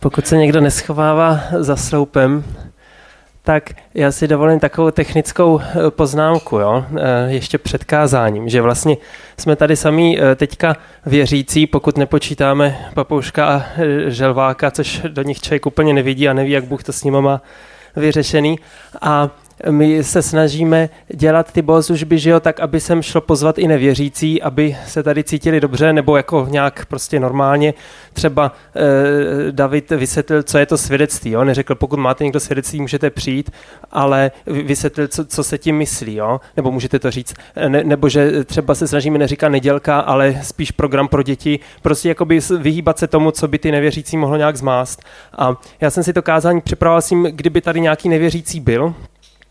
Pokud se někdo neschovává za sloupem, tak já si dovolím takovou technickou eh, poznámku, jo? Eh, ještě před kázáním, že vlastně jsme tady sami eh, teďka věřící, pokud nepočítáme papouška a želváka, což do nich člověk úplně nevidí a neví, jak Bůh to s nimi má vyřešený. A my se snažíme dělat ty bohoslužby, že jo, tak, aby sem šlo pozvat i nevěřící, aby se tady cítili dobře, nebo jako nějak prostě normálně. Třeba eh, David vysvětlil, co je to svědectví, jo, neřekl, pokud máte někdo svědectví, můžete přijít, ale vysvětlil, co, co se tím myslí, jo, nebo můžete to říct, ne, nebo že třeba se snažíme neříkat nedělka, ale spíš program pro děti, prostě jakoby vyhýbat se tomu, co by ty nevěřící mohlo nějak zmást. A já jsem si to kázání připravoval s tím, kdyby tady nějaký nevěřící byl,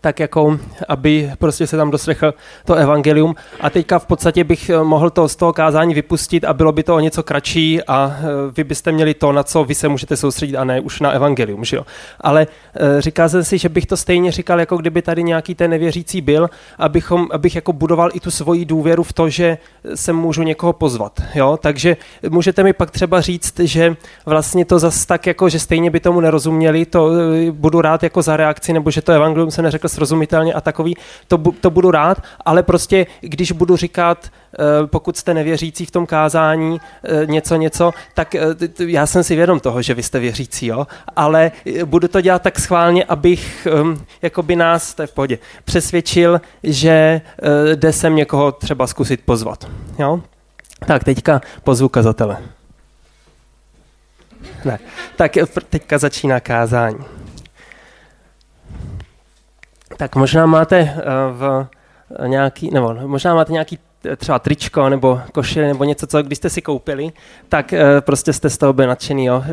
tak jako, aby prostě se tam doslechl to evangelium. A teďka v podstatě bych eh, mohl to z toho kázání vypustit a bylo by to o něco kratší a eh, vy byste měli to, na co vy se můžete soustředit a ne už na evangelium, že jo. Ale eh, říkal jsem si, že bych to stejně říkal, jako kdyby tady nějaký ten nevěřící byl, abychom, abych jako budoval i tu svoji důvěru v to, že se můžu někoho pozvat, jo. Takže můžete mi pak třeba říct, že vlastně to zas tak jako, že stejně by tomu nerozuměli, to budu rád jako za reakci, nebo že to evangelium se neřekl srozumitelně a takový, to, to budu rád, ale prostě když budu říkat, eh, pokud jste nevěřící v tom kázání eh, něco, něco, tak eh, já jsem si vědom toho, že vy jste věřící, jo? ale budu to dělat tak schválně, abych ehm, jakoby nás, to je v pohodě, přesvědčil, že jde sem někoho třeba zkusit pozvat. Jo? Tak teďka pozvu kazatele. Ne. Tak teďka začíná kázání tak možná máte eh, v nějaký, nebo možná máte nějaký eh, třeba tričko nebo košile nebo něco, co když jste si koupili, tak eh, prostě jste z toho byli nadšený, jo?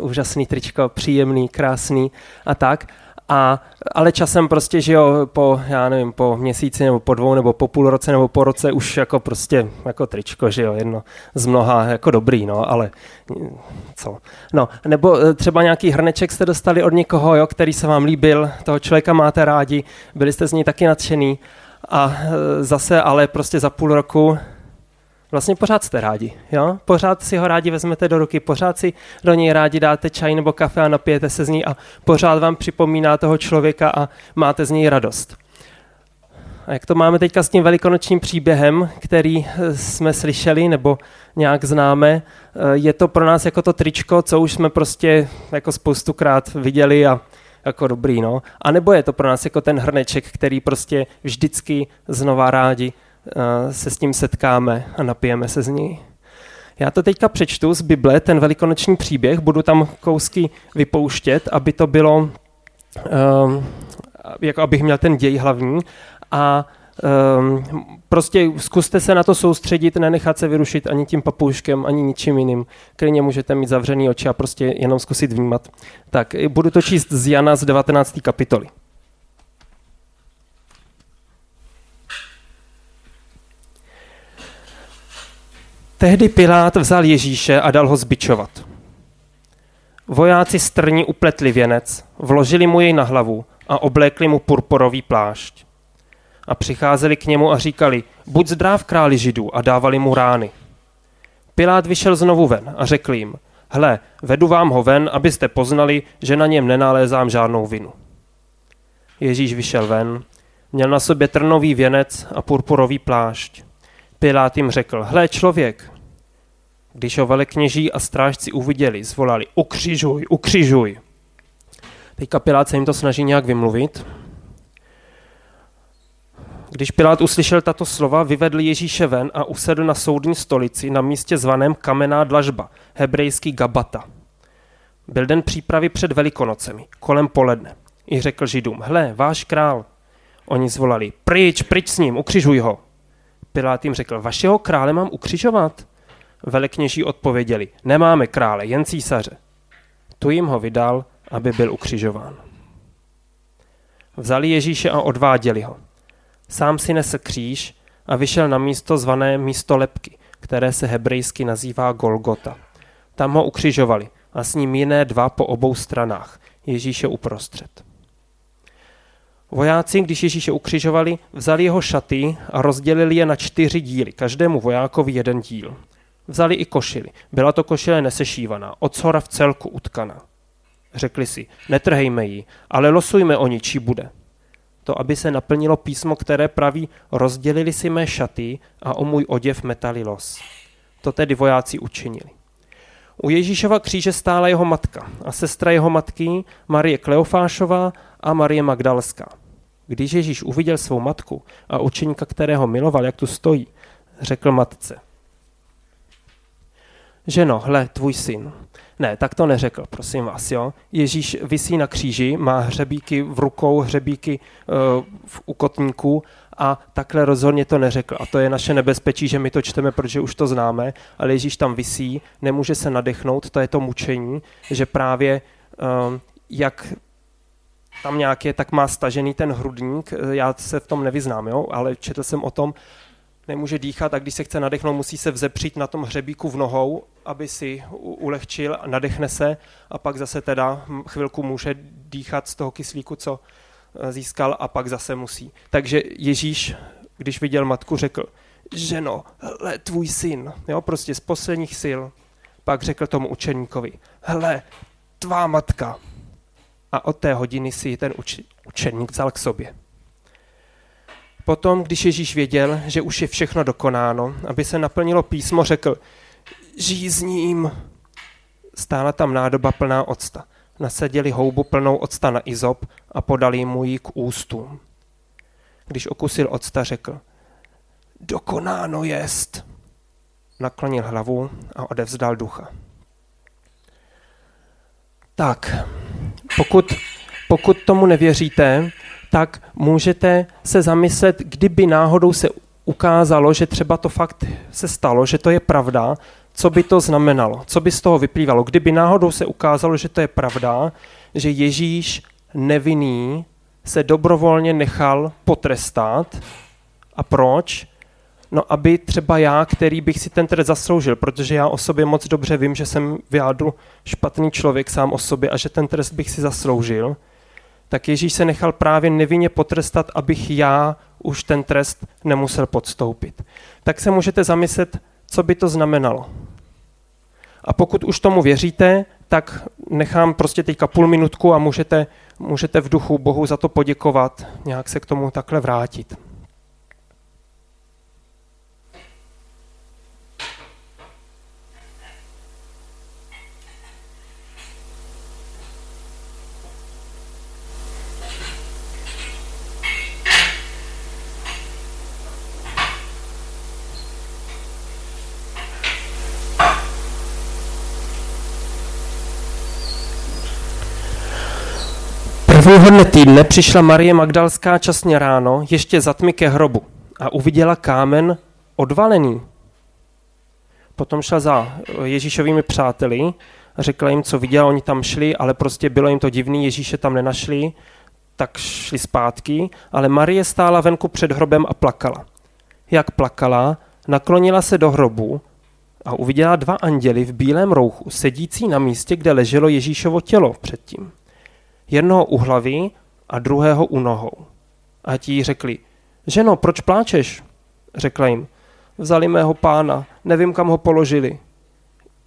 úžasný tričko, příjemný, krásný a tak. A, ale časem prostě, že jo, po, já nevím, po měsíci nebo po dvou nebo po půl roce nebo po roce už jako prostě jako tričko, že jo, jedno z mnoha jako dobrý, no, ale co. No, nebo e, třeba nějaký hrneček jste dostali od někoho, jo, který se vám líbil, toho člověka máte rádi, byli jste z něj taky nadšený a e, zase ale prostě za půl roku vlastně pořád jste rádi. Jo? Pořád si ho rádi vezmete do ruky, pořád si do něj rádi dáte čaj nebo kafe a napijete se z ní a pořád vám připomíná toho člověka a máte z něj radost. A jak to máme teďka s tím velikonočním příběhem, který eh, jsme slyšeli nebo nějak známe, eh, je to pro nás jako to tričko, co už jsme prostě jako spoustukrát viděli a jako dobrý, no. A nebo je to pro nás jako ten hrneček, který prostě vždycky znova rádi se s tím setkáme a napijeme se z něj. Já to teďka přečtu z Bible, ten velikonoční příběh, budu tam kousky vypouštět, aby to bylo, um, jako abych měl ten děj hlavní a um, prostě zkuste se na to soustředit, nenechat se vyrušit ani tím papouškem, ani ničím jiným. Klidně můžete mít zavřený oči a prostě jenom zkusit vnímat. Tak, budu to číst z Jana z 19. kapitoly. Tehdy Pilát vzal Ježíše a dal ho zbičovat. Vojáci strní upletli věnec, vložili mu jej na hlavu a oblékli mu purpurový plášť. A přicházeli k němu a říkali, buď zdráv králi židů a dávali mu rány. Pilát vyšel znovu ven a řekl jim, hle, vedu vám ho ven, abyste poznali, že na něm nenalézám žádnou vinu. Ježíš vyšel ven, měl na sobě trnový věnec a purpurový plášť. Pilát jim řekl, hle člověk. Když ho velekněží a strážci uviděli, zvolali, ukřižuj, ukřižuj. Teďka Pilát se jim to snaží nějak vymluvit. Když Pilát uslyšel tato slova, vyvedl Ježíše ven a usedl na soudní stolici na místě zvaném Kamená dlažba, hebrejský Gabata. Byl den přípravy před Velikonocemi, kolem poledne. I řekl židům, hle, váš král. Oni zvolali, pryč, pryč s ním, ukřižuj ho. Pilát jim řekl, vašeho krále mám ukřižovat? Velekněží odpověděli, nemáme krále, jen císaře. Tu jim ho vydal, aby byl ukřižován. Vzali Ježíše a odváděli ho. Sám si nesl kříž a vyšel na místo zvané místo lepky, které se hebrejsky nazývá Golgota. Tam ho ukřižovali a s ním jiné dva po obou stranách, Ježíše uprostřed. Vojáci, když Ježíše ukřižovali, vzali jeho šaty a rozdělili je na čtyři díly, každému vojákovi jeden díl. Vzali i košili. Byla to košile nesešívaná, od zhora v celku utkaná. Řekli si, netrhejme ji, ale losujme o ní, čí bude. To, aby se naplnilo písmo, které praví, rozdělili si mé šaty a o můj oděv metali los. To tedy vojáci učinili. U Ježíšova kříže stála jeho matka a sestra jeho matky Marie Kleofášová a Marie Magdalská. Když Ježíš uviděl svou matku a učeníka, kterého miloval, jak tu stojí, řekl matce. Ženo, hle, tvůj syn. Ne, tak to neřekl, prosím vás, jo. Ježíš visí na kříži, má hřebíky v rukou, hřebíky uh, v ukotníku a takhle rozhodně to neřekl. A to je naše nebezpečí, že my to čteme, protože už to známe, ale Ježíš tam visí, nemůže se nadechnout, to je to mučení, že právě uh, jak tam nějak je, tak má stažený ten hrudník, já se v tom nevyznám, jo, ale četl jsem o tom, nemůže dýchat a když se chce nadechnout, musí se vzepřít na tom hřebíku v nohou, aby si ulehčil, nadechne se a pak zase teda chvilku může dýchat z toho kyslíku, co e, získal a pak zase musí. Takže Ježíš, když viděl matku, řekl, ženo, hle, tvůj syn, jo, prostě z posledních sil. Pak řekl tomu učeníkovi, hle, tvá matka. A od té hodiny si ten uč- učeník vzal k sobě. Potom, když Ježíš věděl, že už je všechno dokonáno, aby se naplnilo písmo, řekl, žij s ním. Stála tam nádoba plná octa. Nasadili houbu plnou octa na izop a podali mu ji k ústům. Když okusil octa, řekl, dokonáno jest. Naklonil hlavu a odevzdal ducha. Tak, pokud, pokud tomu nevěříte, tak můžete se zamyslet, kdyby náhodou se ukázalo, že třeba to fakt se stalo, že to je pravda, co by to znamenalo, co by z toho vyplývalo. Kdyby náhodou se ukázalo, že to je pravda, že Ježíš nevinný se dobrovolně nechal potrestat. A proč? No, aby třeba já, který bych si ten trest zasloužil, protože já o sobě moc dobře vím, že jsem v jádu špatný člověk sám o sobě a že ten trest bych si zasloužil, tak Ježíš se nechal právě nevinně potrestat, abych já už ten trest nemusel podstoupit. Tak se můžete zamyslet, co by to znamenalo. A pokud už tomu věříte, tak nechám prostě teďka půl minutku a můžete, můžete v duchu Bohu za to poděkovat, nějak se k tomu takhle vrátit. Prvního dne týdne přišla Marie Magdalská časně ráno, ještě za tmy ke hrobu a uviděla kámen odvalený. Potom šla za Ježíšovými přáteli a řekla jim, co viděla, oni tam šli, ale prostě bylo jim to divný, Ježíše tam nenašli, tak šli zpátky, ale Marie stála venku před hrobem a plakala. Jak plakala, naklonila se do hrobu a uviděla dva anděly v bílém rouchu, sedící na místě, kde leželo Ježíšovo tělo předtím jednoho u hlavy a druhého u nohou. A ti jí řekli, ženo, proč pláčeš? Řekla jim, vzali mého pána, nevím, kam ho položili.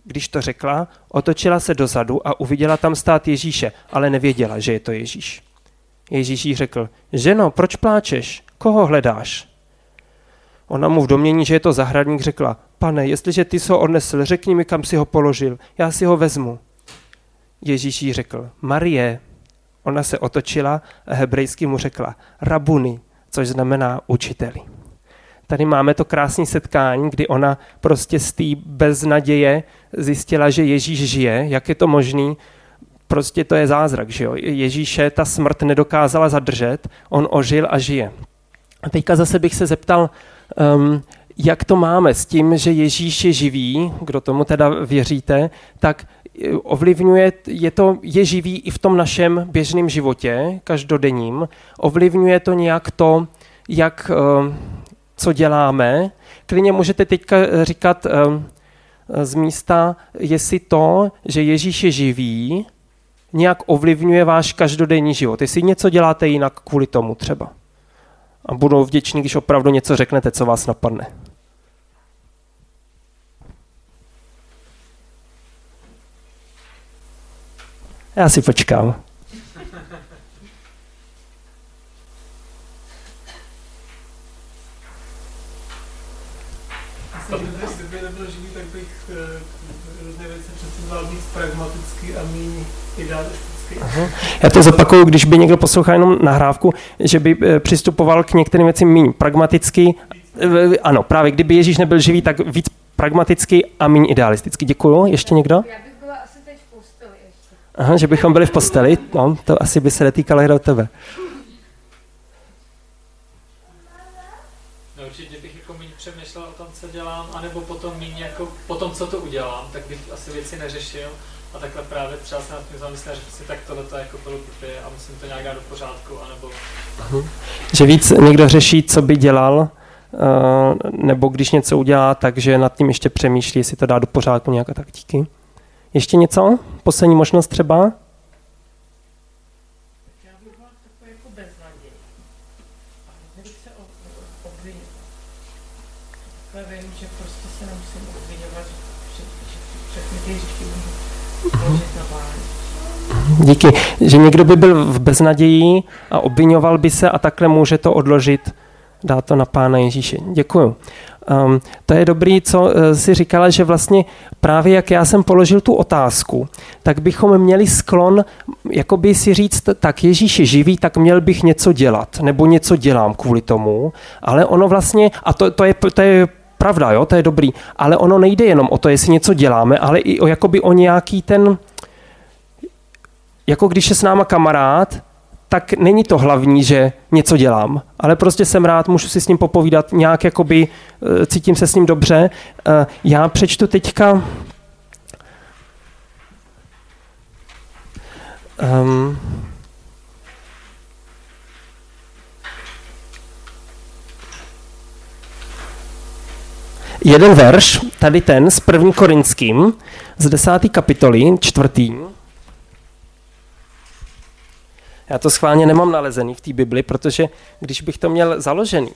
Když to řekla, otočila se dozadu a uviděla tam stát Ježíše, ale nevěděla, že je to Ježíš. Ježíš jí řekl, ženo, proč pláčeš? Koho hledáš? Ona mu v domění, že je to zahradník, řekla, pane, jestliže ty jsi ho odnesl, řekni mi, kam si ho položil, já si ho vezmu. Ježíš jí řekl, Marie. Ona se otočila a hebrejsky mu řekla rabuni, což znamená učiteli. Tady máme to krásné setkání, kdy ona prostě z té beznaděje zjistila, že Ježíš žije. Jak je to možný? Prostě to je zázrak, že jo? Ježíše ta smrt nedokázala zadržet, on ožil a žije. A teďka zase bych se zeptal, um, jak to máme s tím, že Ježíš je živý, kdo tomu teda věříte, tak ovlivňuje, je to, je živý i v tom našem běžném životě, každodenním, ovlivňuje to nějak to, jak, eh, co děláme. Klidně můžete teďka říkat eh, z místa, jestli to, že Ježíš je živý, nějak ovlivňuje váš každodenní život. Jestli něco děláte jinak kvůli tomu třeba. A budu vděčný, když opravdu něco řeknete, co vás napadne. Já si počkám. Kdyby nebyl živý, tak bych eh, různé věci představoval víc pragmaticky a méně idealisticky. Já to zopakuju, když by někdo poslouchal jenom nahrávku, že by eh, přistupoval k některým věcem méně pragmaticky. Eh, Ano, právě kdyby Ježíš nebyl živý, tak víc pragmaticky a méně idealisticky. Děkuju. Ještě někdo? Já bych byla asi teď v posteli ještě. Aha, že bychom byli v posteli, no, to asi by se netýkalo jen o tebe. No, určitě bych jako méně přemýšlel o tom, co dělám, anebo potom méně jako po tom, co to udělám, tak bych asi věci neřešil. A takhle právě třeba se nad tím zamyslel, že si tak tohle to jako bylo blbě a musím to nějak dát do pořádku, anebo Že víc někdo řeší, co by dělal, eh, nebo když něco udělá, takže nad tím ještě přemýšlí, jestli to dá do pořádku nějak a tak díky. Ještě něco? Poslední možnost třeba? Díky. Že někdo by byl v beznaději a obvinoval by se a takhle může to odložit, dá to na Pána Ježíše. Děkuju. Um, to je dobrý, co uh, si říkala, že vlastně právě jak já jsem položil tu otázku, tak bychom měli sklon jakoby si říct, tak Ježíš je živý, tak měl bych něco dělat, nebo něco dělám kvůli tomu, ale ono vlastně, a to, to, je, to je pravda, jo, to je dobrý, ale ono nejde jenom o to, jestli něco děláme, ale i o, jakoby o nějaký ten, jako když je s náma kamarád, tak není to hlavní, že něco dělám, ale prostě jsem rád, můžu si s ním popovídat, nějak jakoby eh, cítím se s ním dobře. Eh, Já přečtu teďka um, jeden verš, tady ten s první korinským, z desáté kapitoly, čtvrtý. Já to schválně nemám nalezený v té Bibli, protože když bych to měl založený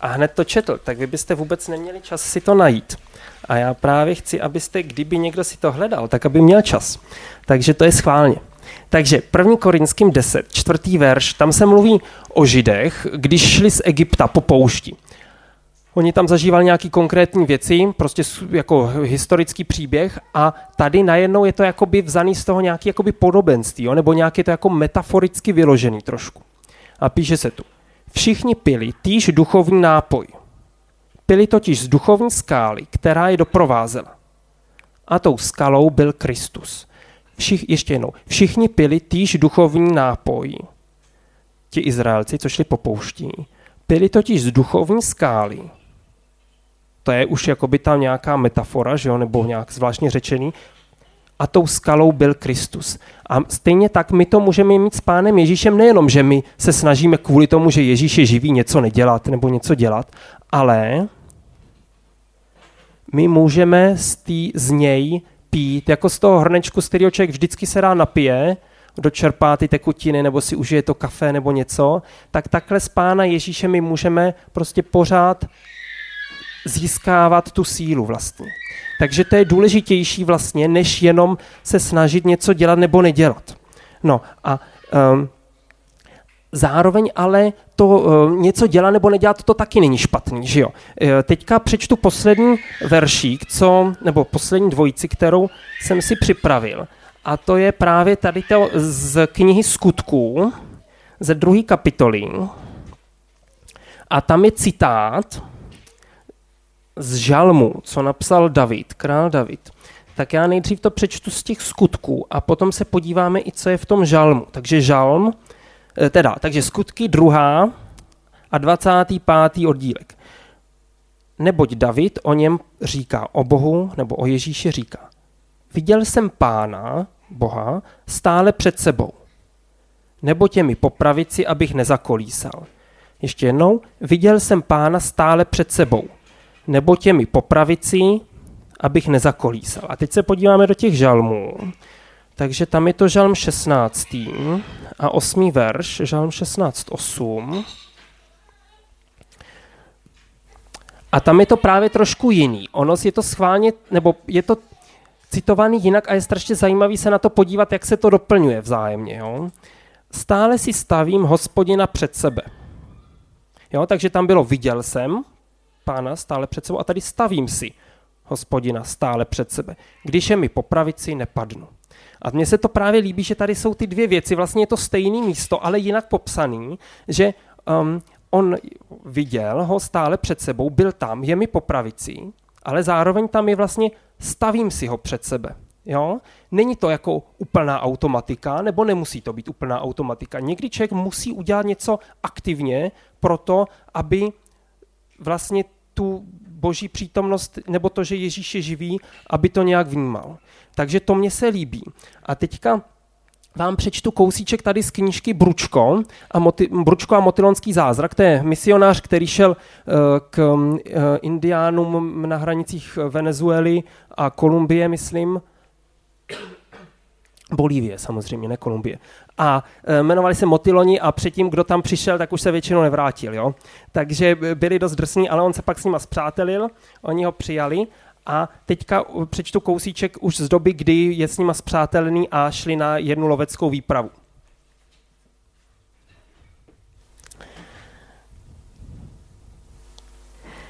a hned to četl, tak vy byste vůbec neměli čas si to najít. A já právě chci, abyste, kdyby někdo si to hledal, tak aby měl čas. Takže to je schválně. Takže 1. Korinským 10, čtvrtý verš, tam se mluví o židech, když šli z Egypta po poušti. Oni tam zažívali nějaký konkrétní věci, prostě jako historický příběh a tady najednou je to jakoby vzaný z toho nějaký jakoby podobenství, jo? nebo nějak je to jako metaforicky vyložený trošku. A píše se tu. Všichni pili týž duchovní nápoj. Pili totiž z duchovní skály, která je doprovázela. A tou skalou byl Kristus. Všich, ještě jednou. Všichni pili týž duchovní nápoj. Ti Izraelci, co šli po poušti, pili totiž z duchovní skály. To je už jakoby tam nějaká metafora, že jo, nebo nějak zvláštně řečený. A tou skalou byl Kristus. A stejně tak my to můžeme mít s pánem Ježíšem nejenom, že my se snažíme kvůli tomu, že Ježíš je živý, něco nedělat nebo něco dělat, ale my můžeme z, tý, z něj pít, jako z toho hrnečku, z kterého člověk vždycky se rád napije, dočerpá ty tekutiny, nebo si užije to kafe nebo něco, tak takhle z pána Ježíše my můžeme prostě pořád získávat tu sílu vlastně. Takže to je důležitější vlastně, než jenom se snažit něco dělat nebo nedělat. No a um, zároveň ale to uh, něco dělat nebo nedělat, to taky není špatný, že jo. E, teďka přečtu poslední veršík, co, nebo poslední dvojici, kterou jsem si připravil. A to je právě tady to z knihy Skutků, ze druhé kapitoly. A tam je citát z žalmu, co napsal David, král David. Tak já nejdřív to přečtu z těch skutků a potom se podíváme i, co je v tom žalmu. Takže žalm, eh, teda, takže skutky druhá a 25. oddílek. Neboť David o něm říká, o Bohu nebo o Ježíši říká. Viděl jsem pána, Boha, stále před sebou. Neboť je mi po abych nezakolísal. Ještě jednou, viděl jsem pána stále před sebou. Neboť je mi po pravici, abych nezakolísal. A teď se podíváme do těch žalmů. Takže tam je to žalm 16. a 8. verš, žalm 16, 8. A tam je to právě trošku jiný. Ono je to schválně, nebo je to citovaný jinak a je strašně zajímavý se na to podívat, jak se to doplňuje vzájemně. Jo? Stále si stavím hospodina před sebe. Jo, takže tam bylo viděl jsem pána stále před sebou a tady stavím si hospodina stále před sebe. Když je mi po pravici, nepadnu. A mně se to právě líbí, že tady jsou ty dvě věci, vlastně je to stejné místo, ale jinak popsaný, že um, on viděl ho stále před sebou, byl tam, je mi po pravici, ale zároveň tam je vlastně stavím si ho před sebe. Jo? Není to jako úplná automatika, nebo nemusí to být úplná automatika. Někdy člověk musí udělat něco aktivně pro to, aby vlastně tu boží přítomnost, nebo to, že Ježíš je živý, aby to nějak vnímal. Takže to mně se líbí. A teďka vám přečtu kousíček tady z knížky Bručko a, moti, Bručko a motilonský zázrak. To je misionář, který šel uh, k uh, indiánům na hranicích Venezuely a Kolumbie, myslím, Bolívie samozřejmě, ne Kolumbie. A e, jmenovali se Motiloni a předtím, kdo tam přišel, tak už se většinou nevrátil. Jo? Takže byli dost drsní, ale on se pak s nima zpřátelil, oni ho přijali a teďka přečtu kousíček už z doby, kdy je s nima zpřátelený a šli na jednu loveckou výpravu.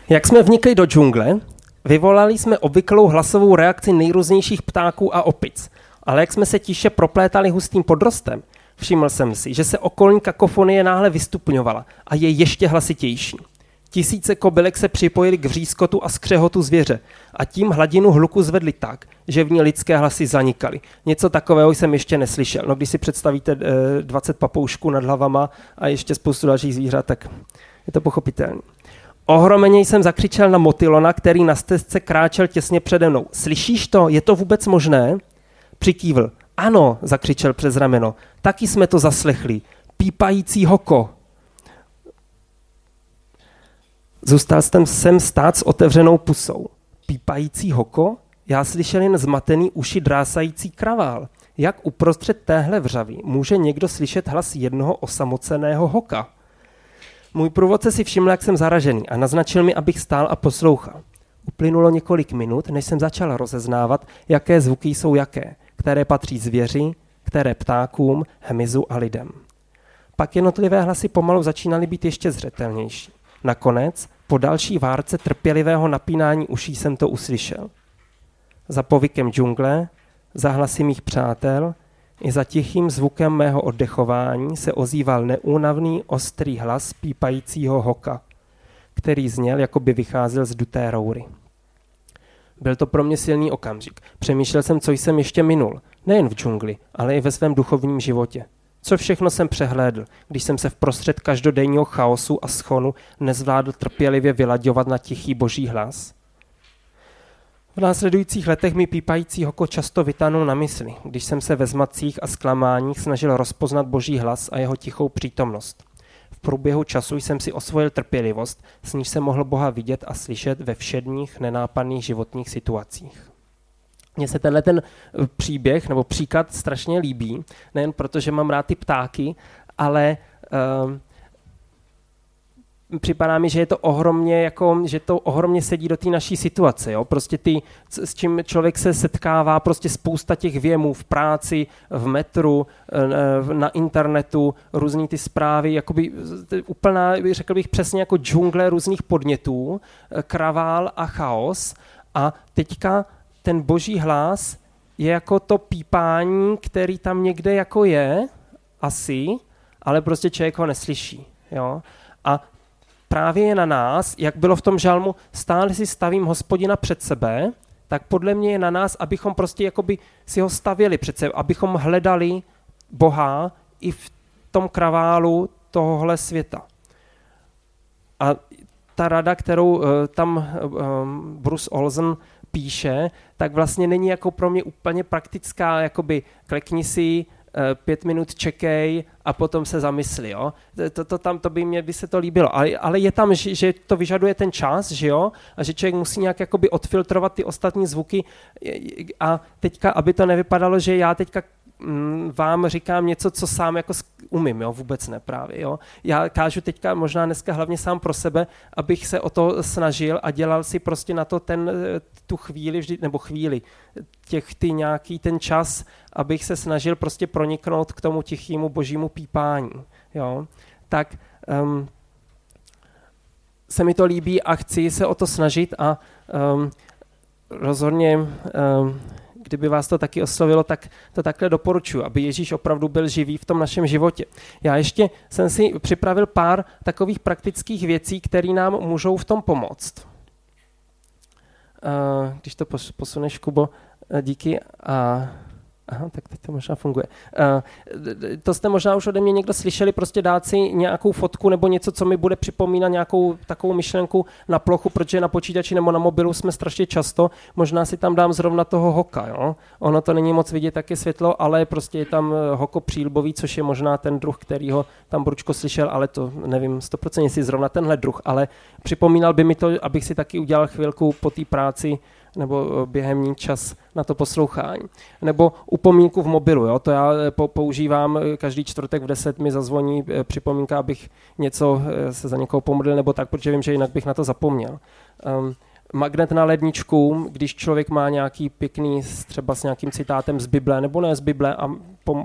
Jak jsme vnikli do džungle, vyvolali jsme obvyklou hlasovou reakci nejrůznějších ptáků a opic. Ale jak jsme se tiše proplétali hustým podrostem, všiml jsem si, že se okolní kakofonie náhle vystupňovala a je ještě hlasitější. Tisíce kobylek se připojili k vřískotu a skřehotu zvěře a tím hladinu hluku zvedli tak, že v ní lidské hlasy zanikaly. Něco takového jsem ještě neslyšel. No, když si představíte 20 eh, papoušků nad hlavama a ještě spoustu dalších zvířat, tak je to pochopitelné. Ohromeně jsem zakřičel na Motilona, který na stezce kráčel těsně přede mnou. Slyšíš to? Je to vůbec možné? Přikývl. Ano, zakřičel přes rameno. Taky jsme to zaslechli. Pípající hoko. Zůstal jsem sem stát s otevřenou pusou. Pípající hoko? Já slyšel jen zmatený uši drásající kravál. Jak uprostřed téhle vřavy může někdo slyšet hlas jednoho osamoceného hoka? Můj průvodce si všiml, jak jsem zaražený a naznačil mi, abych stál a poslouchal. Uplynulo několik minut, než jsem začal rozeznávat, jaké zvuky jsou jaké které patří zvěři, které ptákům, hmyzu a lidem. Pak jednotlivé hlasy pomalu začínaly být ještě zřetelnější. Nakonec, po další várce trpělivého napínání uší jsem to uslyšel. Za povykem džungle, za hlasy mých přátel i za tichým zvukem mého oddechování se ozýval neúnavný ostrý hlas pípajícího hoka, který zněl, jako by vycházel z duté roury. Byl to pro mě silný okamžik. Přemýšlel jsem, co jsem ještě minul. Nejen v džungli, ale i ve svém duchovním životě. Co všechno jsem přehlédl, když jsem se v prostřed každodenního chaosu a schonu nezvládl trpělivě vylaďovat na tichý boží hlas? V následujících letech mi pípající hoko často vytanul na mysli, když jsem se ve zmatcích a zklamáních snažil rozpoznat boží hlas a jeho tichou přítomnost průběhu času jsem si osvojil trpělivost, s níž jsem mohl Boha vidět a slyšet ve všedních, nenápadných životních situacích. Mně se tenhle ten eh, příběh nebo příklad strašně líbí, nejen proto, že mám rád ty ptáky, ale uh, připadá mi, že je to ohromně, jako, že to ohromně sedí do té naší situace. Jo? Prostě ty, s čím člověk se setkává, prostě spousta těch věmů v práci, v metru, eh, na internetu, různý ty zprávy, jakoby úplná, řekl bych přesně jako džungle různých podnětů, eh, kravál a chaos. A teďka ten boží hlas je jako to pípání, který tam někde jako je, asi, ale prostě člověk ho neslyší. Jo? A právě je na nás, jak bylo v tom žalmu, stále si stavím hospodina před sebe, tak podle mě je na nás, abychom prostě jakoby si ho stavěli před sebe, abychom hledali Boha i v tom kraválu tohohle světa. A ta rada, kterou uh, tam um, Bruce Olsen píše, tak vlastně není jako pro mě úplně praktická, jakoby klekni si, Eh, pět minut čekej a potom se zamysli, jo. To, to, tam, to by mě by se to líbilo. Ale, ale je tam, že, že to vyžaduje ten čas, že jo, a že člověk musí nějak jakoby odfiltrovat ty ostatní zvuky a teďka, aby to nevypadalo, že já teďka vám říkám něco, co sám jako umím, jo, vůbec ne právě, jo. Já kážu teďka možná dneska hlavně sám pro sebe, abych se o to snažil a dělal si prostě na to ten, tu chvíli vždy, nebo chvíli, těch ty nějaký ten čas, abych se snažil prostě proniknout k tomu tichému božímu pípání, jo. Tak um, se mi to líbí a chci se o to snažit a um, rozhodně, um, kdyby vás to taky oslovilo, tak to takhle doporučuji, aby Ježíš opravdu byl živý v tom našem životě. Já ještě jsem si připravil pár takových praktických věcí, které nám můžou v tom pomoct. Uh, když to posuneš, Kubo, eh, díky. A Aha, tak teď to možná funguje. Uh, to jste možná už ode mě někdo slyšeli, prostě dát si nějakou fotku nebo něco, co mi bude připomínat nějakou takovou myšlenku na plochu, protože na počítači nebo na mobilu jsme strašně často. Možná si tam dám zrovna toho hoka. Jo? Ono to není moc vidět, taky světlo, ale prostě je tam eh, hoko přílbový, což je možná ten druh, kterýho tam Bručko slyšel, ale to nevím 100% jestli zrovna tenhle druh, ale připomínal by mi to, abych si taky udělal chvilku po té práci nebo eh, během ní čas na to poslouchání. Nebo upomínku v mobilu, jo? to já eh, používám eh, každý čtvrtek v 10 mi zazvoní připomínka, abych něco se za někoho pomodlil nebo tak, protože vím, že jinak bych na to zapomněl. Um, magnet na ledničku, když člověk má nějaký pěkný, třeba s nějakým citátem z Bible, nebo ne z Bible a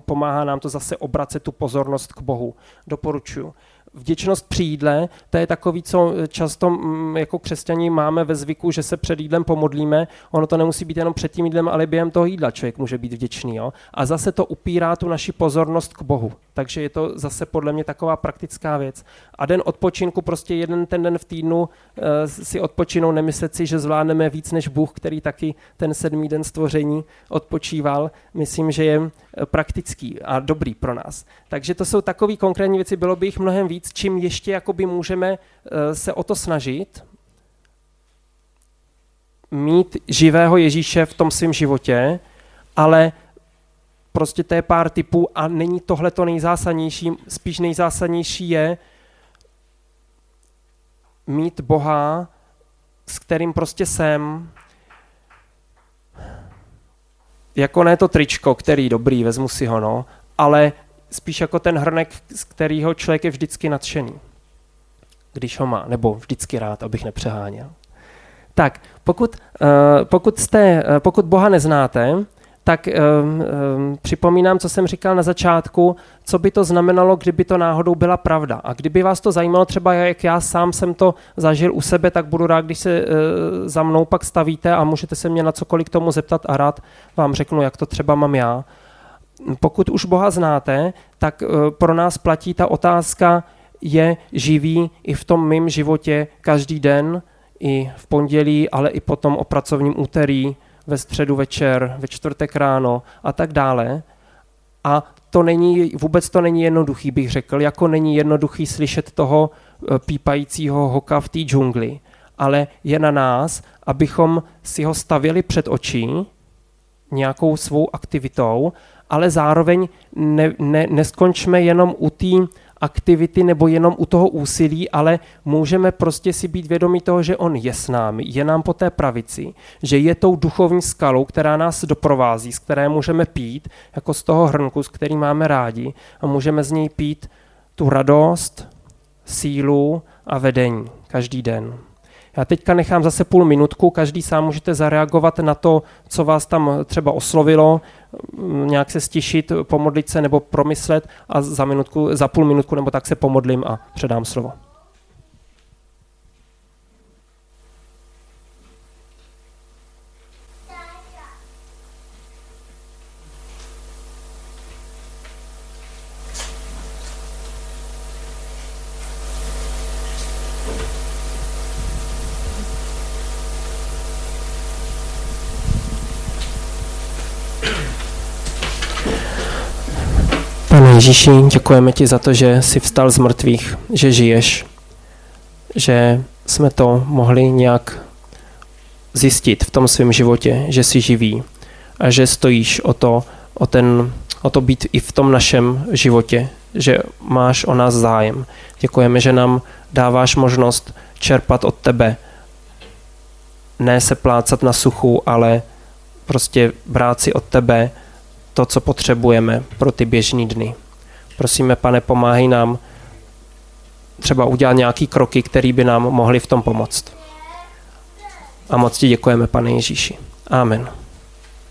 pomáhá nám to zase obracet tu pozornost k Bohu. Doporučuji vděčnost při jídle, to je takový, co často mm, jako křesťani máme ve zvyku, že se před jídlem pomodlíme. Ono to nemusí být jenom před tím jídlem, ale během toho jídla člověk může být vděčný. Jo? A zase to upírá tu naši pozornost k Bohu. Takže je to zase podle mě taková praktická věc. A den odpočinku, prostě jeden ten den v týdnu uh, si odpočinou, nemyslet si, že zvládneme víc než Bůh, který taky ten sedmý den stvoření odpočíval. Myslím, že je eh, praktický a dobrý pro nás. Takže to jsou takové konkrétní věci, bylo by jich mnohem víc, čím ještě jakoby můžeme uh, se o to snažit, mít živého Ježíše v tom svém životě, ale prostě to je pár typů a není tohle to nejzásadnější, spíš nejzásadnější je mít Boha, s kterým prostě jsem, jako ne to tričko, který dobrý, vezmu si ho, no, ale spíš jako ten hrnek, z kterého člověk je vždycky nadšený, když ho má, nebo vždycky rád, abych nepřeháněl. Tak, pokud, uh, pokud, jste, uh, pokud Boha neznáte, tak um, um, připomínám, co jsem říkal na začátku, co by to znamenalo, kdyby to náhodou byla pravda. A kdyby vás to zajímalo třeba, jak já sám jsem to zažil u sebe, tak budu rád, když se uh, za mnou pak stavíte a můžete se mě na cokoliv k tomu zeptat a rád vám řeknu, jak to třeba mám já. Pokud už Boha znáte, tak uh, pro nás platí ta otázka, je živý i v tom mém životě každý den, i v pondělí, ale i potom o pracovním úterý, ve středu večer, ve čtvrtek ráno a tak dále. A to není, vůbec to není jednoduchý, bych řekl, jako není jednoduchý slyšet toho eh, pípajícího hoka v té džungli, ale je na nás, abychom si ho stavili před oči nějakou svou aktivitou, ale zároveň ne, ne, neskončme jenom u té aktivity nebo jenom u toho úsilí, ale můžeme prostě si být vědomí toho, že on je s námi, je nám po té pravici, že je tou duchovní skalou, která nás doprovází, z které můžeme pít, jako z toho hrnku, z který máme rádi a můžeme z něj pít tu radost, sílu a vedení každý den. Já teďka nechám zase půl minutku, každý sám můžete zareagovat na to, co vás tam třeba oslovilo, nějak se stišit, pomodlit se nebo promyslet a za, minutku, za půl minutku nebo tak se pomodlím a předám slovo. Ježíši, děkujeme ti za to, že jsi vstal z mrtvých, že žiješ, že jsme to mohli nějak zjistit v tom svém životě, že jsi živý a že stojíš o to, o, ten, o to být i v tom našem životě, že máš o nás zájem. Děkujeme, že nám dáváš možnost čerpat od tebe, ne se plácat na suchu, ale prostě brát si od tebe to, co potřebujeme pro ty běžné dny. Prosíme, pane, pomáhej nám třeba udělat nějaký kroky, které by nám mohly v tom pomoct. A moc ti děkujeme, pane Ježíši. Amen.